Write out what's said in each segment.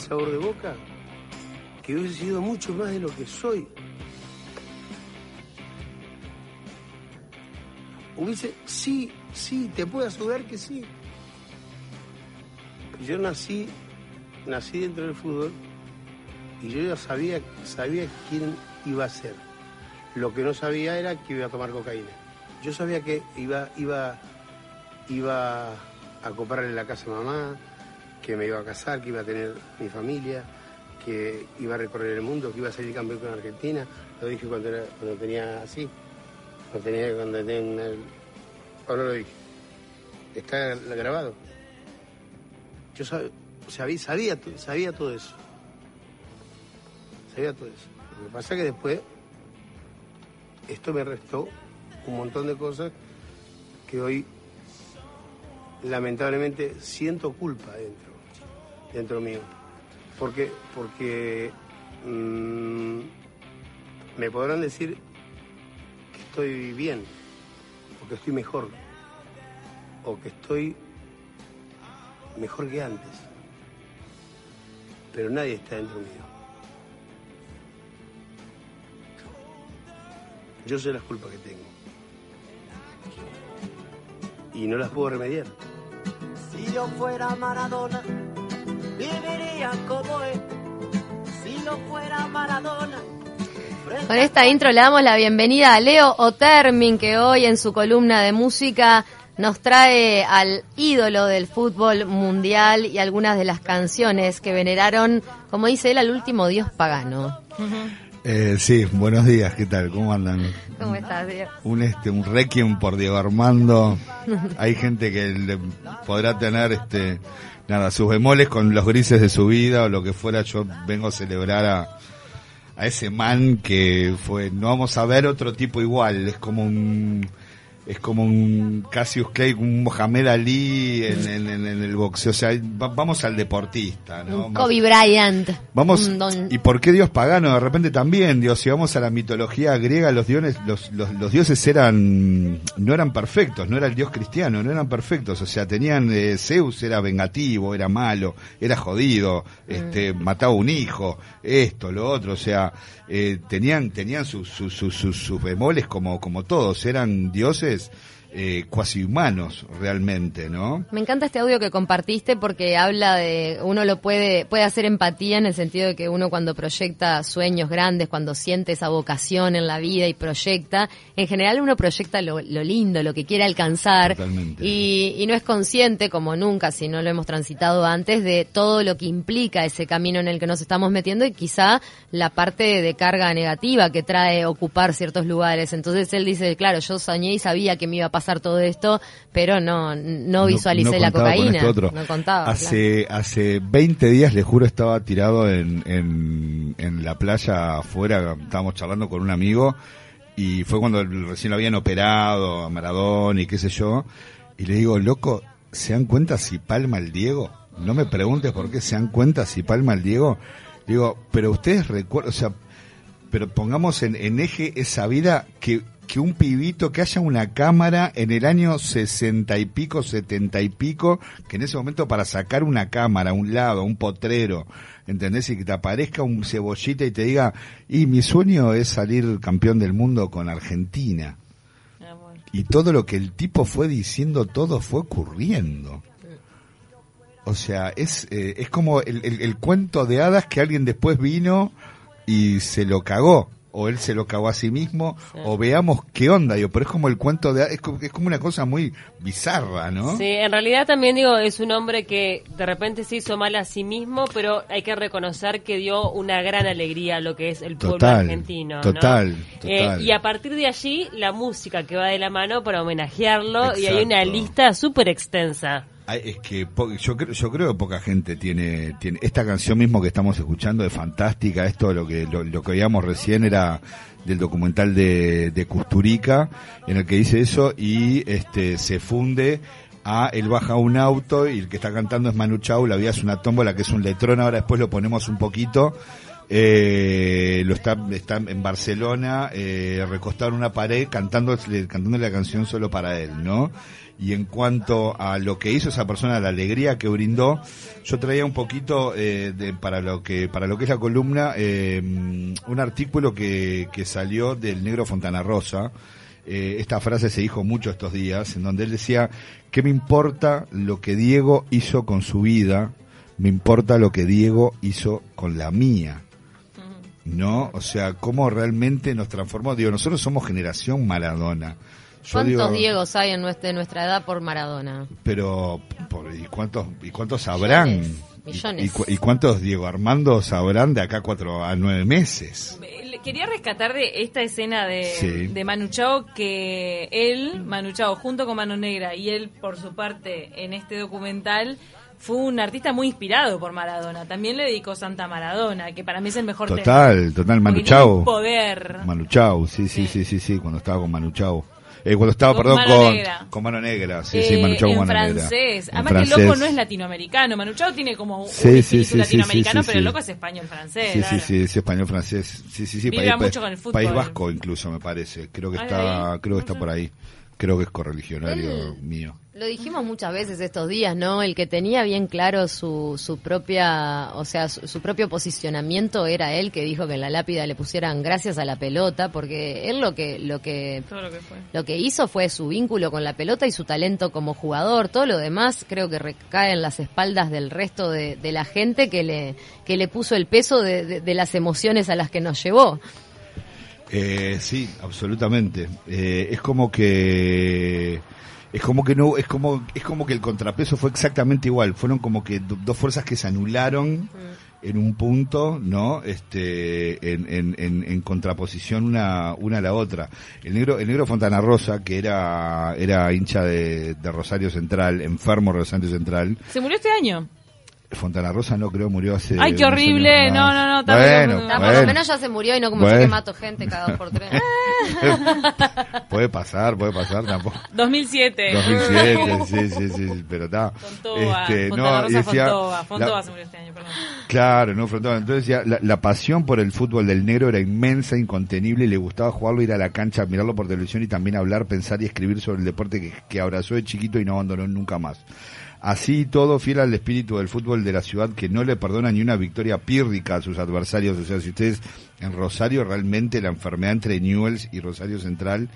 sabor de boca, que hubiese sido mucho más de lo que soy. Hubiese, sí, sí, te puedo asegurar que sí. Yo nací, nací dentro del fútbol y yo ya sabía, sabía quién iba a ser. Lo que no sabía era que iba a tomar cocaína. Yo sabía que iba, iba, iba a comprarle la casa a mamá, que me iba a casar, que iba a tener mi familia, que iba a recorrer el mundo, que iba a salir campeón con Argentina. Lo dije cuando, cuando tenía así, cuando tenía, cuando tenía el... Ahora lo dije. Está grabado. Yo sabía, sabía, sabía todo eso. Sabía todo eso. Lo que pasa es que después esto me restó un montón de cosas que hoy lamentablemente siento culpa dentro, dentro mío. Porque, porque mm, me podrán decir que estoy bien, o que estoy mejor, o que estoy mejor que antes. Pero nadie está dentro mío. Yo sé las culpas que tengo. Y no las puedo remediar. Si yo fuera Maradona, viviría como él. Si no fuera Maradona. Con esta intro le damos la bienvenida a Leo Otermin, que hoy en su columna de música nos trae al ídolo del fútbol mundial y algunas de las canciones que veneraron, como dice él, al último dios pagano. Eh, sí, buenos días, ¿qué tal? ¿Cómo andan? ¿Cómo estás, Diego? Un, este, un requiem por Diego Armando. Hay gente que le podrá tener este, nada, sus bemoles con los grises de su vida o lo que fuera. Yo vengo a celebrar a, a ese man que fue, no vamos a ver otro tipo igual, es como un es como un Cassius Clay, un Mohamed Ali en, el boxeo. O sea, vamos al deportista, ¿no? Kobe Bryant. Vamos, ¿y por qué Dios pagano? De repente también, Dios, si vamos a la mitología griega, los dioses, los, los, dioses eran, no eran perfectos, no era el dios cristiano, no eran perfectos. O sea, tenían, eh, Zeus era vengativo, era malo, era jodido, este, mm. mataba un hijo, esto, lo otro. O sea, eh, tenían, tenían sus, sus, sus, sus bemoles como, como todos, eran dioses guys. Eh, cuasi humanos realmente, ¿no? Me encanta este audio que compartiste porque habla de uno lo puede puede hacer empatía en el sentido de que uno cuando proyecta sueños grandes, cuando siente esa vocación en la vida y proyecta, en general uno proyecta lo, lindo, lo que quiere alcanzar y, y, no es consciente como nunca si no lo hemos transitado antes de todo lo que implica ese camino en el que nos estamos metiendo y quizá la parte de carga negativa que trae ocupar ciertos lugares. Entonces él dice, claro, yo soñé y sabía que me iba a pasar pasar todo esto, pero no, no visualicé la cocaína. No contaba. Hace, hace 20 días, le juro, estaba tirado en, en, la playa afuera, estábamos charlando con un amigo y fue cuando recién lo habían operado a Maradona y qué sé yo, y le digo, loco, ¿se dan cuenta si palma el Diego? No me preguntes por qué se dan cuenta si palma el Diego. Digo, pero ustedes recuerdan, o sea, pero pongamos en, en eje esa vida que que un pibito, que haya una cámara en el año sesenta y pico, setenta y pico, que en ese momento para sacar una cámara a un lado, un potrero, ¿entendés? Y que te aparezca un cebollita y te diga, y mi sueño es salir campeón del mundo con Argentina. Ah, y todo lo que el tipo fue diciendo, todo fue ocurriendo. O sea, es, eh, es como el, el cuento de hadas que alguien después vino y se lo cagó o él se lo cagó a sí mismo, o veamos qué onda, yo, pero es como el cuento de, es como, es como una cosa muy bizarra, ¿no? Sí, en realidad también digo, es un hombre que de repente se hizo mal a sí mismo, pero hay que reconocer que dio una gran alegría a lo que es el pueblo argentino. Total, eh, total. y a partir de allí, la música que va de la mano para homenajearlo, y hay una lista súper extensa. Es que yo creo, yo creo que poca gente tiene, tiene esta canción mismo que estamos escuchando es fantástica. Esto lo que lo, que oíamos recién era del documental de, de Custurica en el que dice eso y este se funde a él baja un auto y el que está cantando es Manu Chao, la vida es una tómbola que es un letrón, ahora después lo ponemos un poquito eh, lo está, está en Barcelona, eh, recostado en una pared cantando, cantando la canción solo para él, ¿no? Y en cuanto a lo que hizo esa persona, la alegría que brindó, yo traía un poquito eh, de, para lo que para lo que es la columna eh, un artículo que, que salió del negro Fontana Rosa. Eh, esta frase se dijo mucho estos días, en donde él decía, ¿qué me importa lo que Diego hizo con su vida? Me importa lo que Diego hizo con la mía. ¿No? O sea, cómo realmente nos transformó. Digo, nosotros somos generación Maradona. Yo ¿Cuántos digo, Diegos hay en nuestra, de nuestra edad por Maradona? Pero, por- ¿y cuántos, y cuántos sabrán? Millones, ¿Y- millones. ¿Y, cu- y cuántos Diego Armando sabrán de acá cuatro a nueve meses? Quería rescatar de esta escena de, Sí. de Manu Chao que él, Manu Chao, junto con Mano Negra y él por su parte en este documental fue un artista muy inspirado por Maradona. También le dedicó Santa Maradona, que para mí es el mejor tema. Total, total, Manu Chao. poder. Manu Chao, sí, sí, sí, sí, sí, cuando estaba con Manu Chao. Eh, cuando estaba, Con perdón, Mano con, Negra. con Mano Negra, sí, sí, Eh, Manu Chao con en Mano Negra. francés. En Además que el loco francés. no es latinoamericano. Manu Chao tiene como un Sí, sí, espíritu sí, latinoamericano, pero el loco es español-francés. Sí, sí, sí, es español-francés. Sí, sí, sí, país, mucho con el fútbol. país vasco incluso, me parece. Creo que Ay, está, ahí, creo que está por ahí. Creo que es correligionario mío. Lo dijimos muchas veces estos días, ¿no? El que tenía bien claro su, su propia, o sea, su, su propio posicionamiento era él que dijo que en la lápida le pusieran gracias a la pelota, porque él lo que, lo que, Todo lo que fue. lo que hizo fue su vínculo con la pelota y su talento como jugador. Todo lo demás creo que recae en las espaldas del resto de, de la gente que le, que le puso el peso de, de- de las emociones a las que nos llevó. Eh, sí, absolutamente. Eh, es como que es como que no es como es como que el contrapeso fue exactamente igual. Fueron como que do- dos fuerzas que se anularon en un punto, ¿no? Este, en, en, en, en contraposición una una a la otra. El negro el negro Fontana Rosa que era era hincha de, de Rosario Central, enfermo Rosario Central. Se murió este año. Fontana Rosa no creo murió hace. Ay, qué horrible. No, no, no, también Bueno, Ah, por bueno. lo menos ya se murió y no como yo Bueno. que mato gente cada dos por tres. puede pasar, puede pasar tampoco. 2007. 2007, sí, sí, sí, pero está. Fontova, Este, Fontana no, Rosa decía, Fontova. Fontova la- se murió este año, perdón. Claro, no, Fontova. Entonces decía, la, la pasión por el fútbol del negro era inmensa, incontenible, y le gustaba jugarlo, ir a la cancha, mirarlo por televisión y también hablar, pensar y escribir sobre el deporte que, que abrazó de chiquito y no abandonó nunca más. Así todo, fiel al espíritu del fútbol de la ciudad que no le perdona ni una victoria pírrica a sus adversarios. O sea, si ustedes en Rosario realmente la enfermedad entre Newells y Rosario Central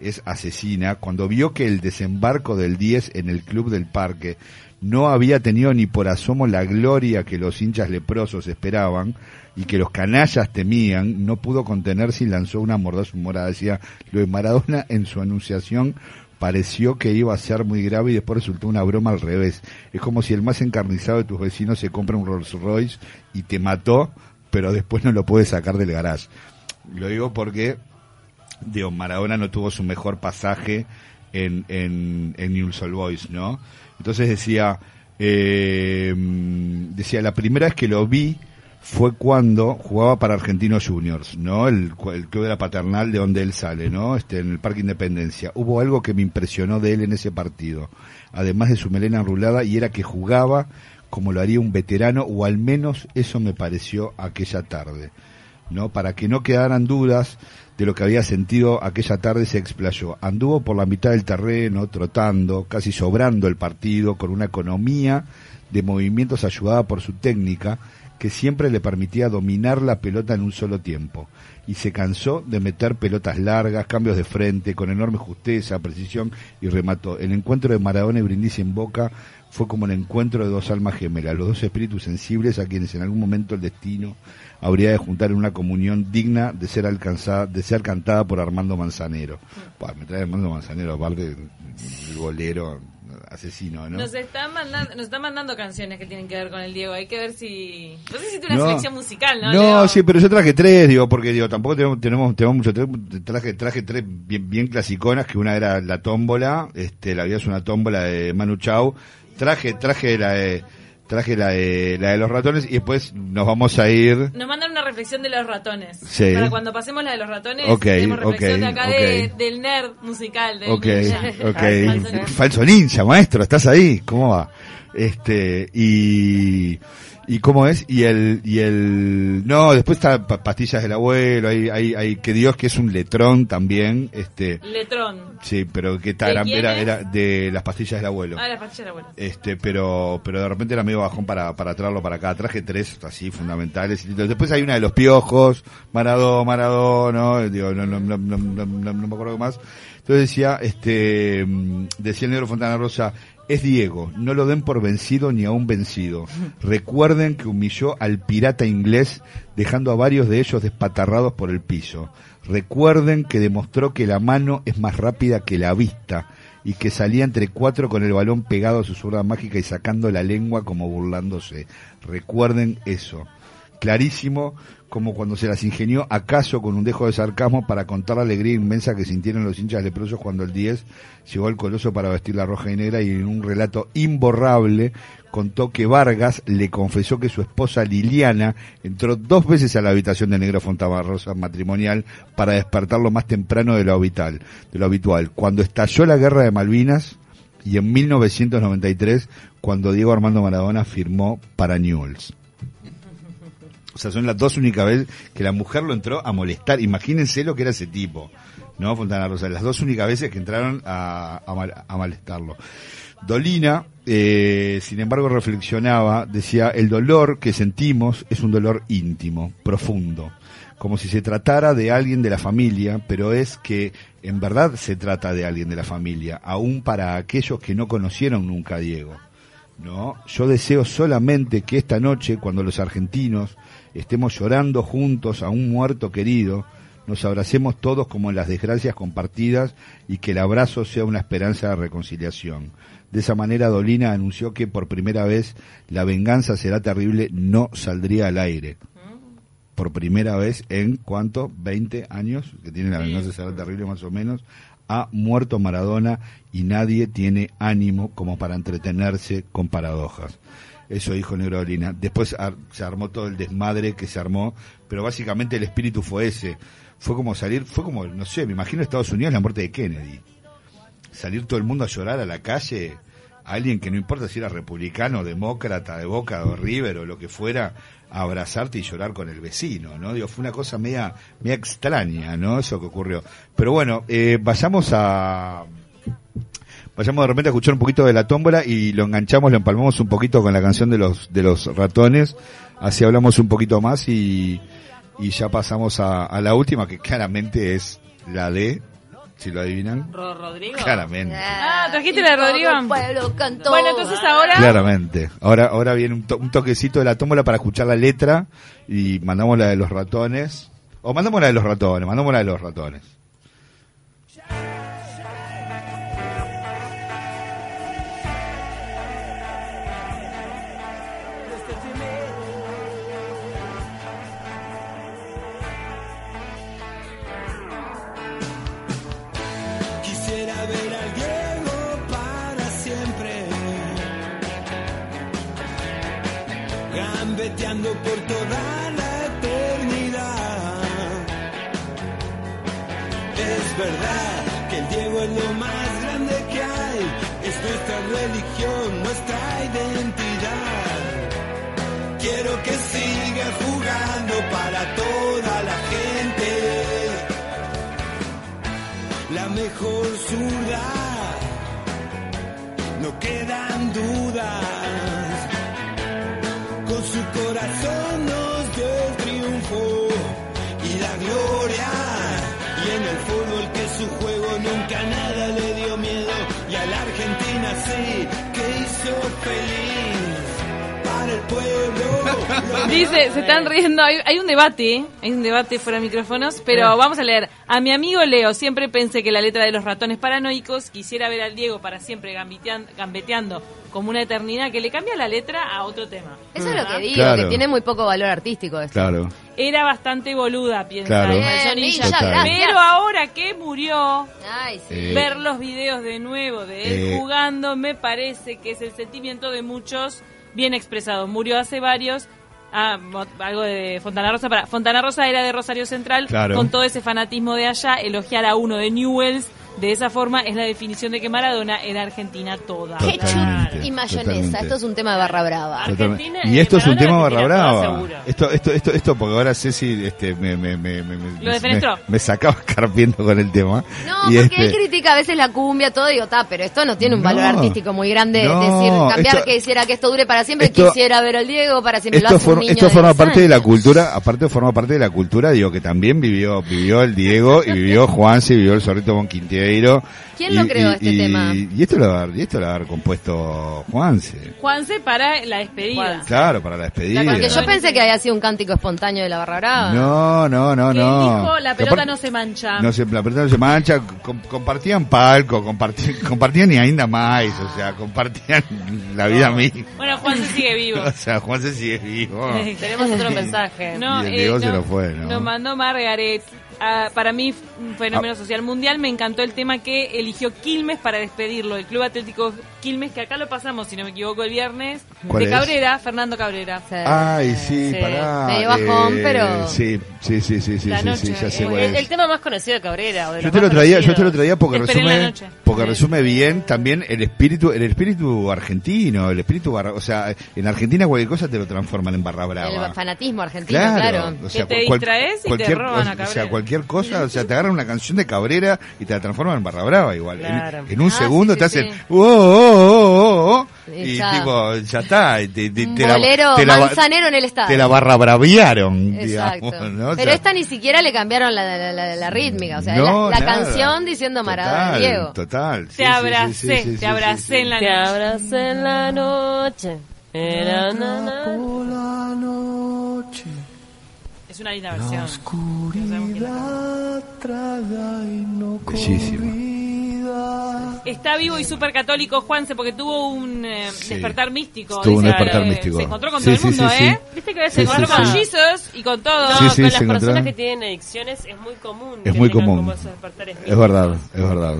es asesina. Cuando vio que el desembarco del 10 en el club del parque no había tenido ni por asomo la gloria que los hinchas leprosos esperaban y que los canallas temían, no pudo contenerse y lanzó una mordaz humorada. Decía, lo de Maradona en su anunciación pareció que iba a ser muy grave y después resultó una broma al revés. Es como si el más encarnizado de tus vecinos se compra un Rolls Royce y te mató, pero después no lo puede sacar del garage. Lo digo porque digo, Maradona no tuvo su mejor pasaje en, en, en Newell's Old Boys, ¿no? Entonces decía, eh, decía, la primera vez que lo vi fue cuando jugaba para Argentinos Juniors, ¿no? El, el club de la paternal de donde él sale, ¿no? Este, en el Parque Independencia. Hubo algo que me impresionó de él en ese partido, además de su melena enrulada, y era que jugaba como lo haría un veterano, o al menos eso me pareció aquella tarde. ¿no? Para que no quedaran dudas de lo que había sentido aquella tarde se explayó. Anduvo por la mitad del terreno, trotando, casi sobrando el partido, con una economía de movimientos ayudada por su técnica, que siempre le permitía dominar la pelota en un solo tiempo. Y se cansó de meter pelotas largas, cambios de frente, con enorme justeza, precisión, y remató. El encuentro de Maradona y Brindisi en Boca fue como el encuentro de dos almas gemelas, los dos espíritus sensibles a quienes en algún momento el destino habría de juntar en una comunión digna de ser alcanzada, de ser cantada por Armando Manzanero. Buah, me trae Armando Manzanero, el asesino, ¿no? Nos están mandando, nos están mandando canciones que tienen que ver con el Diego. Hay que ver si. No sé si tiene una No. selección musical, ¿no? No, Leo? sí, pero yo traje tres, digo, porque digo, tampoco tenemos, tenemos, tenemos mucho. Traje, traje tres bien, bien clasiconas, que una era la tómbola, este, la vida es una tómbola de Manu Chao. Traje, traje la de, traje la de, la de los ratones y después nos vamos a ir. Nos mandan una reflexión de los ratones. Sí. Para cuando pasemos la de los ratones, Ok, tenemos reflexión de acá de- del nerd musical. Del Ok, ninja. ok. Falso ninja. Falso ninja, maestro, ¿estás ahí? ¿Cómo va? Este, y, y cómo es, y el, y el, no, después está pa- pastillas del abuelo, hay, hay, hay, que Dios que es un letrón también, este, Letrón. sí, pero que ¿De era, de las pastillas del abuelo. Ah, la pastilla era buena. Este, pero, pero de repente era medio bajón para, para traerlo para acá. Traje tres así fundamentales. Después hay una de los piojos, Maradó, Maradó, ¿no? Digo, no, no, no, no, no, no- no me acuerdo más. Entonces decía, este, mm, decía el negro Fontana Rosa, es Diego, no lo den por vencido ni aún vencido. Recuerden que humilló al pirata inglés, dejando a varios de ellos despatarrados por el piso. Recuerden que demostró que la mano es más rápida que la vista y que salía entre cuatro con el balón pegado a su zurda mágica y sacando la lengua como burlándose. Recuerden eso. Clarísimo, como cuando se las ingenió acaso con un dejo de sarcasmo para contar la alegría inmensa que sintieron los hinchas leprosos cuando el 10 llegó al coloso para vestir la roja y negra y en un relato imborrable contó que Vargas le confesó que su esposa Liliana entró dos veces a la habitación de Negro Fontana Rosa matrimonial para despertarlo más temprano de lo habitual, de lo habitual. Cuando estalló la guerra de Malvinas y en 1993 cuando Diego Armando Maradona firmó para Newell's. O sea, son las dos únicas veces que la mujer lo entró a molestar. Imagínense lo que era ese tipo, ¿no? Fontana Rosa. Las dos únicas veces que entraron a, a, a molestarlo. Dolina, eh, sin embargo, reflexionaba, decía, el dolor que sentimos es un dolor íntimo, profundo, como si se tratara de alguien de la familia, pero es que en verdad se trata de alguien de la familia, aún para aquellos que no conocieron nunca a Diego. No, yo deseo solamente que esta noche, cuando los argentinos estemos llorando juntos a un muerto querido, nos abracemos todos como en las desgracias compartidas y que el abrazo sea una esperanza de reconciliación. De esa manera Dolina anunció que por primera vez la venganza será terrible, no saldría al aire. Por primera vez en cuánto, 20 años, que tiene la venganza será terrible más o menos, ha muerto Maradona y nadie tiene ánimo como para entretenerse con paradojas. Eso dijo Negro Dolina. Después se armó todo el desmadre que se armó, pero básicamente el espíritu fue ese. Fue como salir, fue como, no sé, me imagino Estados Unidos la muerte de Kennedy. Salir todo el mundo a llorar a la calle, alguien que no importa si era republicano, demócrata, de Boca o River o lo que fuera, a abrazarte y llorar con el vecino, ¿no? Digo, fue una cosa media, media extraña, ¿no? Eso que ocurrió. Pero bueno, eh, vayamos a, vayamos de repente a escuchar un poquito de la tómbola y lo enganchamos, lo empalmamos un poquito con la canción de los de los ratones, así hablamos un poquito más y, y ya pasamos a, a la última que claramente es la de, si lo adivinan, Ro- Rodrigo. claramente, Ah, ¿trajiste la de Rodrigo? Bueno, entonces ahora claramente. Ahora ahora viene un, to- un toquecito de la tómbola para escuchar la letra y mandamos la de los ratones o mandamos la de los ratones, mandamos la de los ratones. Identidad. Quiero que siga jugando para toda la gente la mejor zurda. Dice, se están riendo, hay, hay un debate, ¿eh? hay un debate fuera de micrófonos, pero vamos a leer. A mi amigo Leo, siempre pensé que la letra de los ratones paranoicos, quisiera ver al Diego para siempre gambetean- gambeteando como una eternidad, que le cambia la letra a otro tema. Eso es lo que digo, Claro. que tiene muy poco valor artístico esto. Claro. Era bastante boluda, piensa Claro. gracias. Pero ahora que murió, Ay, sí. Eh, ver los videos de nuevo de él Eh. jugando me parece que es el sentimiento de muchos bien expresado. Murió hace varios. Ah, algo de Fontana Rosa. Para, Fontana Rosa era de Rosario Central. Claro. Con todo ese fanatismo de allá, elogiar a uno de Newells De esa forma es la definición de que Maradona era Argentina toda. Ketchup Totalmente, y mayonesa. totalmente. Esto es un tema de barra brava. Argentina Y y esto es un tema barra brava. Esto, esto, esto, esto, porque ahora Ceci este, me, me, me, me, me- ¿Lo defenestró? me, me sacaba escarpiendo con el tema. No, Y porque este- él critica a veces la cumbia, todo, digo, está, pero esto no tiene un valor artístico muy grande. No, decir, cambiar esto- que quisiera que esto dure para siempre, esto- quisiera ver al Diego para siempre. esto, lo hace un niño esto forma 10 parte de la cultura, aparte forma parte de la cultura, digo que también vivió vivió el Diego y vivió Juanse, vivió el Zorrito ¿Quién lo creó y- este y- tema? Y esto lo y esto lo va a haber compuesto Juanse. Juanse para la despedida. Juanse. Claro, para la despedida. Porque yo pensé que había sido un cántico espontáneo de la barra brava. No, no, no, Que no. dijo, la pelota no se mancha. No sé, la pelota no se mancha, com- compartían palco, compartían, compartían y ainda más, o sea, compartían la vida misma. Bueno, Juanse sigue vivo. O sea, Juan se sigue vivo. Tenemos otro mensaje. No, Y el eh, se no, lo fue, ¿no? Nos mandó Margaret. Ah, para mí, un fenómeno Ah. social mundial. Me encantó el tema que eligió Quilmes para despedirlo. El Club Atlético Quilmes, que acá lo pasamos, si no me equivoco, el viernes. ¿Cuál de es? Cabrera, Fernando Cabrera. Sí. Ay, sí, Sí. pará. Medio bajón, pero- Sí, sí, sí, sí, sí, noche, ya sé eh, cuál El, es. el tema más conocido de Cabrera. o de Yo te lo traía, yo te lo traía porque Esperen resume, porque Sí. resume bien también el espíritu, el espíritu argentino, el espíritu barra, o sea, en Argentina cualquier cosa te lo transforman en barra brava. El fanatismo argentino, claro. o sea, Que te cual- distraes y te roban a cosa- O sea, Cabrera. Cualquier cosa, o sea, te agarran una canción de Cabrera y te la transforman en barra brava igual. En- Claro. En, un Ah, segundo sí, te sí, hacen, sí. "Oh, oh, oh, oh", Y y tipo, ya está, y te, te, te la- bolero te la, manzanero en el estadio. te la barra braviaron, Exacto. digamos, ¿no? O Pero sea, esta ni siquiera le cambiaron la, la, la- la rítmica, o sea, no, la, canción diciendo Maradona Total, Diego. Total. sí, Te abracé, sí, sí, sí, te abracé sí, en la Te noche. abracé en la noche. Era na, na. Por la noche, Es una linda la versión. oscuridad traga y no Bellísimo. convida. Está vivo y súper católico Juanse porque tuvo un eh, Sí. despertar místico. Tuvo un dice, despertar eh, místico. Se encontró con Sí, todo el sí, mundo, sí, sí. ¿eh? Viste que a veces Sí, Se encontró sí, con sí. Jesus y con todo. No, Sí, sí, con se las personas que tienen adicciones es muy común. Es que muy tengan común. como esos despertares Es verdad, es verdad,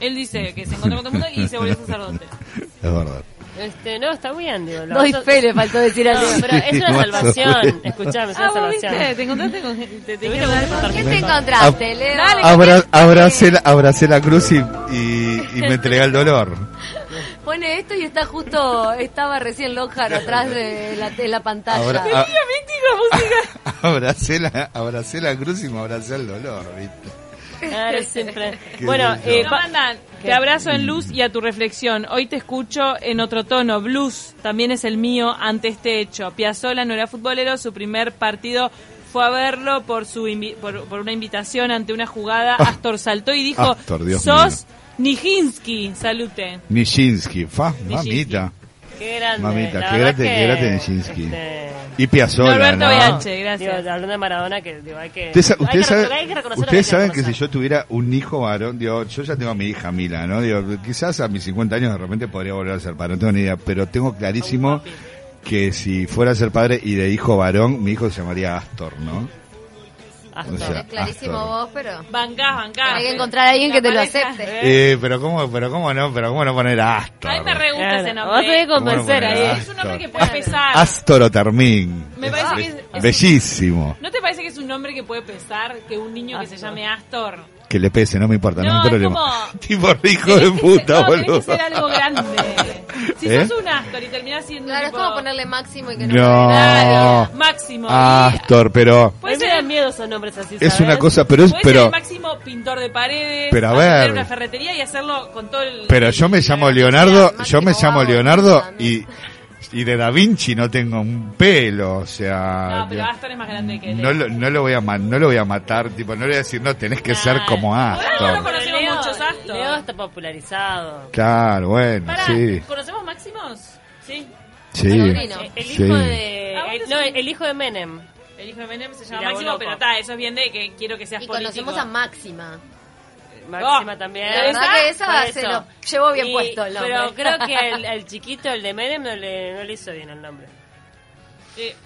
Él dice que se encontró con todo el mundo y se volvió sacerdote. es verdad. Este, no, está bien, digo. Doy fe, le faltó decir No, algo. pero es una salvación. Escuchame, es Ah, una viste, salvación. te encontraste con gente. Te, te Tuviste quiero un dar- despertar ¿Qué te místico. encontraste, Leo? Dale, Abra, abracé, la, abracé la cruz y, y, y me entregué al dolor. Pone esto y está justo, estaba recién Lockhart atrás de la, de la pantalla. Ahora- mística, música. Abracé la, abracé la cruz y me abracé al dolor, ¿viste? Claro, siempre. Bueno, eh, mandan, te abrazo en luz y a tu reflexión. Hoy te escucho en otro tono. Blues también es el mío ante este hecho. Piazzola no era futbolero, su primer partido fue a verlo por su invi- por, por una invitación ante una jugada. Astor saltó y dijo, Astor, Dios sos Nijinsky, salute. Nijinsky, fa, Nijinsky. mamita. qué grande. Mamita, la qué grande- que, qué grande Nijinsky. este, Y Piazzolla, Norberto ¿no? VH, gracias. Digo, hablando de Maradona, que digo, hay que. Ustedes, hay que ustedes saben, hay que ustedes saben si yo tuviera un hijo varón, digo, yo ya tengo a mi hija Mila, ¿no? Digo, quizás a mis 50 años de repente podría volver a ser padre, no tengo ni idea, pero tengo clarísimo que si fuera a ser padre y de hijo varón, mi hijo se llamaría Astor, ¿no? Astor. O sea, Es clarísimo Astor. vos, pero... Bancás, bancás. Hay que encontrar a alguien que te lo acepte. Eh, pero cómo, pero cómo no, pero cómo no poner Astor. A mí me re gusta Claro. ese Vos nombre. tenés que convencer ¿Cómo no ahí. Es un nombre que puede pesar. Astor o Termín. Me parece que es- es- Bellísimo. ¿No te parece que es un nombre que puede pesar que un niño que se llame Astor? Que le pese, no me importa, no, No, hay es problema. como- Tipo de hijo de Tenés puta, no, tenés boludo. que ser algo grande. Si ¿Eh? sos un Astor y terminás siendo Claro, es tipo- como ponerle máximo y que no... No. Claro, Máximo. Astor, pero Puede ser, dan miedo esos nombres así, es ¿sabes? una cosa, pero es, puede ser pero, el máximo pintor de paredes. Pero a ver. una ferretería y hacerlo con todo el... pero yo me llamo Leonardo, Máximo yo me llamo Leonardo también. y, y de Da Vinci no tengo un pelo, o sea, No, pero Astor es más grande que él. no lo, no lo voy a no lo voy a matar, tipo, no le voy a decir, no, tenés que ser como Bueno, no Astor. conocemos Leo- muchos Astor. Leo está popularizado. Claro, bueno, Pará, sí, ¿conocemos Sí. Eh, El Sí. hijo de. Ah, el- no, el hijo de Menem. El hijo de Menem se llama Mirá, Máximo, pero está, eso es bien de que quiero que seas Y político. conocemos a Máxima. Máxima Oh, también. La verdad que esa Por se eso. lo llevó bien Y- puesto el nombre. Pero creo que el, el chiquito, el de Menem, no le, no le hizo bien el nombre. Eh,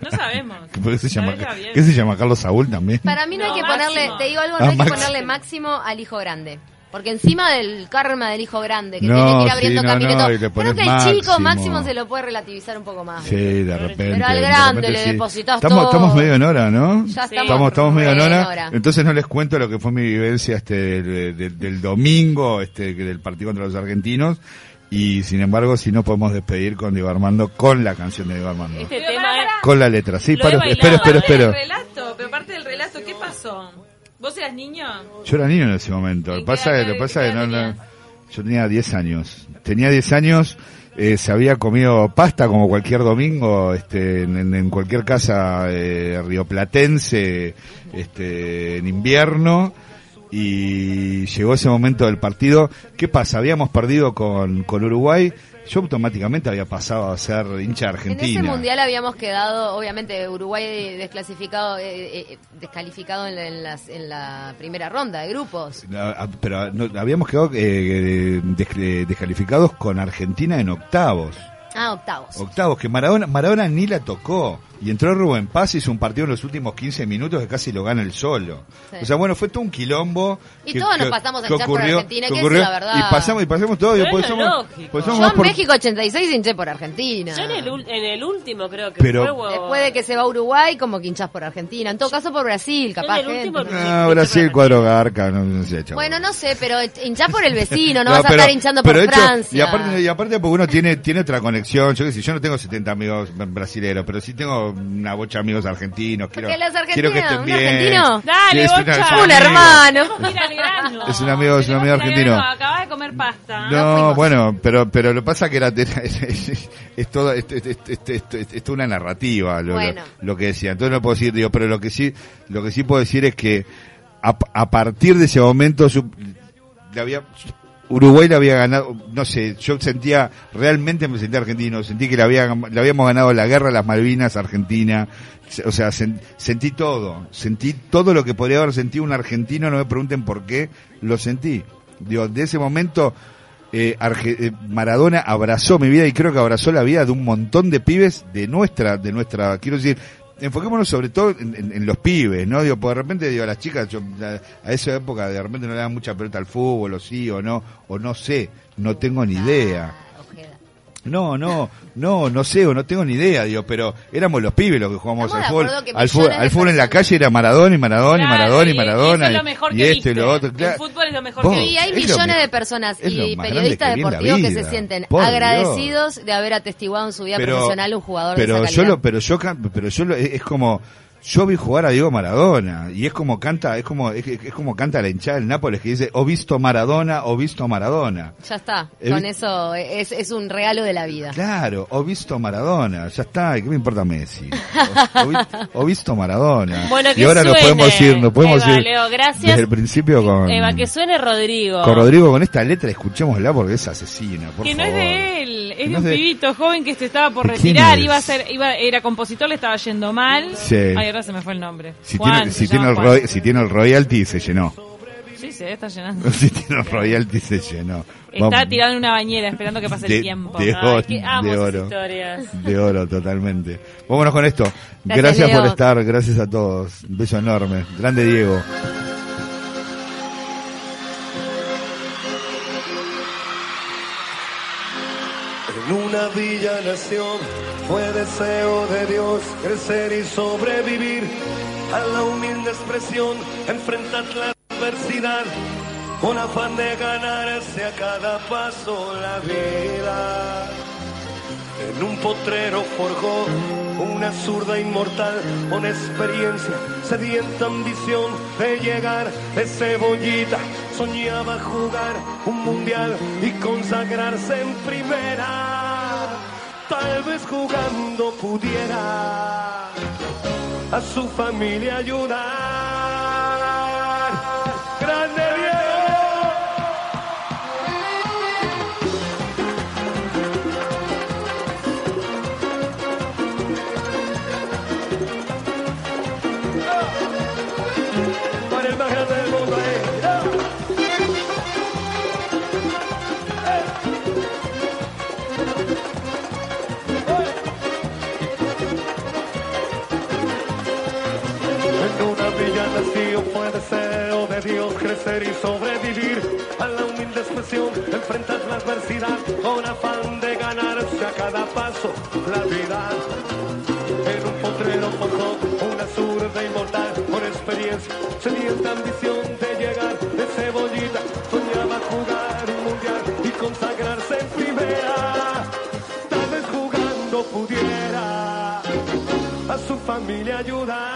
no sabemos. ¿Por qué se llama, Tal vez va ¿Qué se llama Carlos Saúl también? Para mí no, No, hay que Máximo. ponerle, te digo algo, Ah, no hay que Máximo. ponerle máximo al hijo grande. Porque encima del karma del hijo grande, que No, tiene que ir sí, abriendo no, camino no, le creo que el chico máximo. máximo se lo puede relativizar un poco más. Sí, de repente. Pero al de grande repente le sí. depositas estamos, todo. Estamos medio en hora, ¿no? Ya estamos, estamos, estamos medio en hora. Entonces no les cuento lo que fue mi vivencia este de- de- del domingo, este que del partido contra los argentinos. Y sin embargo, si no podemos despedir con Diego Armando, con la canción de Diego Armando. Este Pero tema. Con la letra. Sí, paro, bailado. espero, espero, del espero. relato, pero parte del relato, ¿qué pasó? ¿Vos eras niño? Yo era niño en ese momento. Lo ¿Y que qué pasa, lo que pasa que no, no- yo tenía 10 años. Tenía 10 años, eh, se había comido pasta como cualquier domingo, este, en, en- en cualquier casa eh, rioplatense, este, en invierno. Y llegó ese momento del partido. ¿Qué pasa? Habíamos perdido con, con Uruguay. Yo automáticamente había pasado a ser hincha de En Argentina. ese mundial habíamos quedado, obviamente, Uruguay desclasificado, eh, eh, descalificado en la, en las- en la primera ronda de grupos. Ah, Pero no, habíamos quedado eh, des- descalificados con Argentina en octavos. Ah, octavos. Octavos, que Maradona, Maradona ni la tocó. Y entró Rubén Paz, hizo un partido en los últimos 15 minutos que casi lo gana el solo. Sí. O sea, bueno, fue todo un quilombo. Y que- todos nos que- pasamos a hinchar por Argentina, que es la verdad. Y pasamos, y pasamos todo. y después es lo somos, pues Yo somos en por- México 86 hinché por Argentina. Yo en el, ul- en el último creo que Pero- fue... Después de que se va a Uruguay, como que hinchás por Argentina. En todo caso por Brasil, capaz. en el gente. último- Ah, Brasil, cuadro garca, no, no sé. Bueno, no sé, pero hinchás por el vecino, no, No, vas a pero- estar hinchando por hecho, Francia. Y aparte, y aparte porque uno tiene, tiene otra conexión. Yo qué sé, yo no tengo 70 amigos brasileños, pero sí tengo una bocha de amigos argentinos. Quiero, los argentinos, quiero que estén ¿un bien. argentino? Dale, es bocha. es Un amigo. hermano. Es un amigo- es un amigo argentino. Acabas de comer pasta. No, bueno, pero pero lo que pasa que era, era- es, es todo es, es- es- es- es- es- es toda una narrativa lo, lo- Bueno. lo que decía. Entonces no puedo decir, digo, pero lo que sí lo que sí puedo decir es que a, a partir de ese momento su- le había Uruguay le había ganado, no sé, yo sentía, realmente me sentía argentino, sentí que le, había, le habíamos ganado la guerra las Malvinas Argentina, o sea, sen- sentí todo, sentí todo lo que podría haber sentido un argentino, no me pregunten por qué, lo sentí. Digo, de ese momento, eh, eh, Maradona abrazó mi vida y creo que abrazó la vida de un montón de pibes de nuestra, de nuestra, quiero decir, enfoquémonos sobre todo en, en- los pibes, ¿no? Digo, porque de repente, digo, a las chicas, yo, a esa época de repente no le dan mucha pelota al fútbol, o sí, o no, o no sé, no tengo ni idea. No, no, no, no sé, o no tengo ni idea, digo, pero éramos los pibes los que jugábamos Estamos al fútbol. Al fútbol, al en la calle era Maradona y Maradona y Maradona y Maradona. eso es lo mejor y que este y lo viste. otro. El fútbol es lo mejor Vos, que Y hay es lo millones de personas y periodistas deportivos que se sienten Por Dios. agradecidos de haber atestiguado en su vida profesional un jugador pero de esa yo lo, pero yo pero yo lo- es como yo vi jugar a Diego Maradona y es como canta es como es, es como canta la hinchada del Nápoles que dice o visto Maradona o visto Maradona Ya está, He con vi- eso es, es un regalo de la vida. claro o visto Maradona ya está ¿y ¿qué me importa Messi o, o vi- o visto Maradona Bueno, que y ahora nos suene. podemos ir nos podemos Eva, ir Leo, gracias. desde el principio con Eva, que suene Rodrigo. con Rodrigo con esta letra escuchémosla porque es asesina por que no favor es de él, Que es de un pibito joven que se estaba por ¿De quién retirar, iba a ser, iba, era compositor, le estaba yendo mal. Sí. Ay, ahora se me fue el nombre. si Juan, tiene si tiene el Juan. si tiene el royalty se llenó Sí, se está llenando. si tiene el royalty se llenó Está Vamos. tirado en una bañera esperando que pase De- el tiempo. de- Ay, que amo de oro. historias. De oro, totalmente. Vámonos con esto. Gracias, Gracias, por estar, gracias a todos. Un beso enorme. Grande Diego. Una villa nación fue deseo de Dios crecer y sobrevivir a la humilde expresión, enfrentar la adversidad con afán de ganarse a cada paso la vida. En un potrero forjó una zurda inmortal con experiencia, sedienta ambición de llegar de cebollita. Soñaba jugar un mundial y consagrarse en primera. Tal vez jugando pudiera a su familia ayudar. Con afán de ganarse a cada paso la vida. En un potrero forjó una zurda inmortal con experiencia, sedienta ambición de llegar de cebollita, soñaba jugar un mundial y consagrarse en primera. Tal vez jugando pudiera a su familia ayudar.